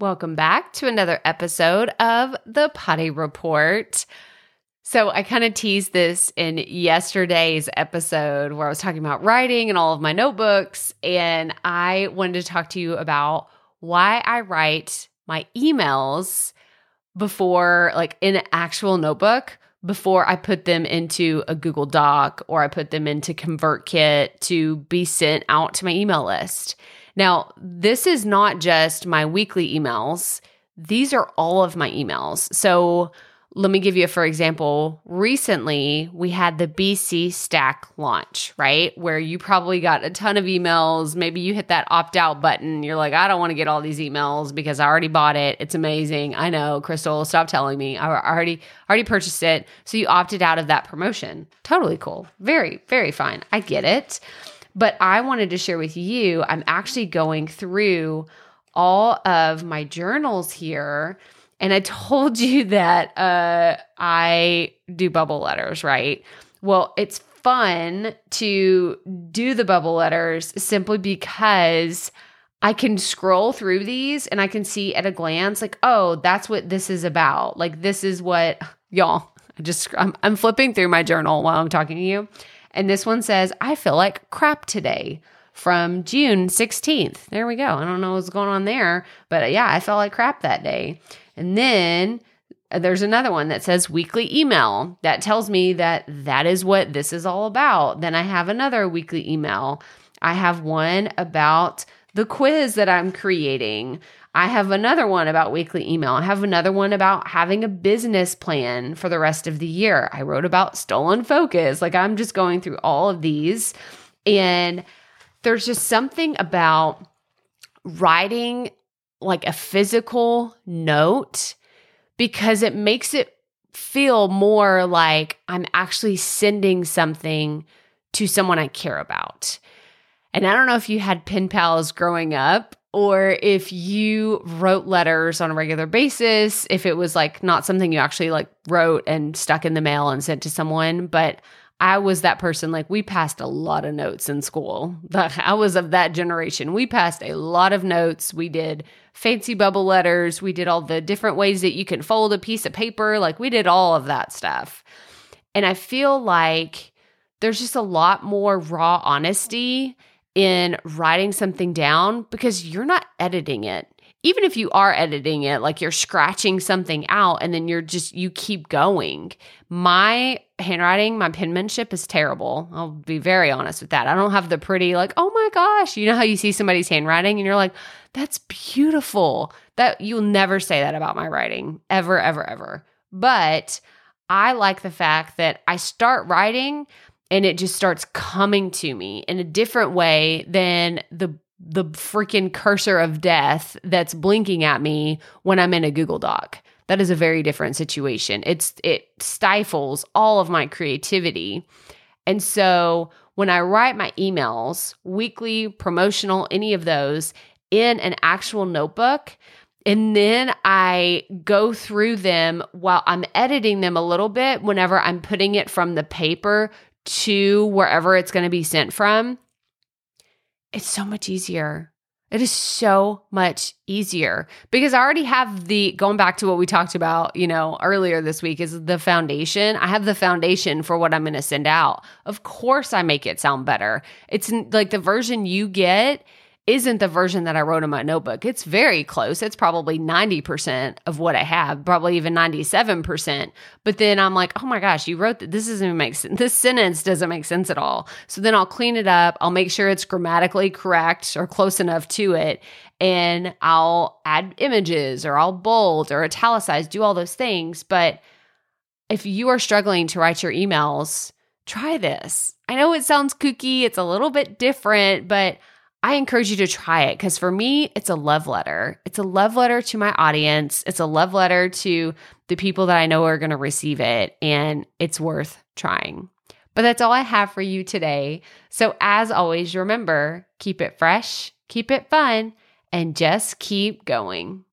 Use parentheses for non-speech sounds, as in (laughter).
Welcome back to another episode of the Potty Report. So, I kind of teased this in yesterday's episode where I was talking about writing and all of my notebooks. And I wanted to talk to you about why I write my emails before, like in an actual notebook, before I put them into a Google Doc or I put them into ConvertKit to be sent out to my email list. Now, this is not just my weekly emails, these are all of my emails. So, let me give you, a for example, recently we had the BC Stack launch, right? Where you probably got a ton of emails. Maybe you hit that opt out button. You're like, I don't want to get all these emails because I already bought it. It's amazing. I know, Crystal, stop telling me. I already already purchased it. So you opted out of that promotion. Totally cool. Very, very fine. I get it. But I wanted to share with you, I'm actually going through all of my journals here and I (laughs) told you that uh, I do bubble letters, right? Well, it's fun to do the bubble letters simply because I can scroll through these and I can see at a glance, like, oh, that's what this is about. Like, this is what y'all. I just I'm, I'm flipping through my journal while I'm talking to you, and this one says, "I feel like crap today." From June 16th. There we go. I don't know what's going on there, but yeah, I felt like crap that day. And then uh, there's another one that says weekly email that tells me that that is what this is all about. Then I have another weekly email. I have one about the quiz that I'm creating. I have another one about weekly email. I have another one about having a business plan for the rest of the year. I wrote about stolen focus. Like I'm just going through all of these. And there's just something about writing like a physical note because it makes it feel more like I'm actually sending something to someone I care about. And I don't know if you had pen pals growing up or if you wrote letters on a regular basis, if it was like not something you actually like wrote and stuck in the mail and sent to someone, but I was that person. Like, we passed a lot of notes in school. I was of that generation. We passed a lot of notes. We did fancy bubble letters. We did all the different ways that you can fold a piece of paper. Like, we did all of that stuff. And I feel like there's just a lot more raw honesty in writing something down because you're not editing it even if you are editing it, like you're scratching something out and then you're just, you keep going. My handwriting, my penmanship is terrible. I'll be very honest with that. I don't have the pretty, like, oh my gosh, you know how you see somebody's handwriting and you're like, that's beautiful. That you'll never say that about my writing, ever, ever, ever. But I like the fact that I start writing and it just starts coming to me in a different way than the the freaking cursor of death that's blinking at me when I'm in a Google Doc. That is a very different situation. It's it stifles all of my creativity. And so when I write my emails, weekly, promotional, any of those in an actual notebook, and then I go through them while I'm editing them a little bit whenever I'm putting it from the paper to wherever it's going to be sent from it's so much easier. It is so much easier because I already have the going back to what we talked about, you know, earlier this week is the foundation. I have the foundation for what I'm going to send out. Of course, I make it sound better. It's like the version you get isn't the version that I wrote in my notebook. It's very close. It's probably 90% of what I have, probably even 97%. But then I'm like, oh my gosh, you wrote that. This doesn't even make sense. This sentence doesn't make sense at all. So then I'll clean it up. I'll make sure it's grammatically correct or close enough to it. And I'll add images or I'll bold or italicize, do all those things. But if you are struggling to write your emails, try this. I know it sounds kooky, it's a little bit different, but I encourage you to try it because for me, it's a love letter. It's a love letter to my audience. It's a love letter to the people that I know are going to receive it, and it's worth trying. But that's all I have for you today. So, as always, remember keep it fresh, keep it fun, and just keep going.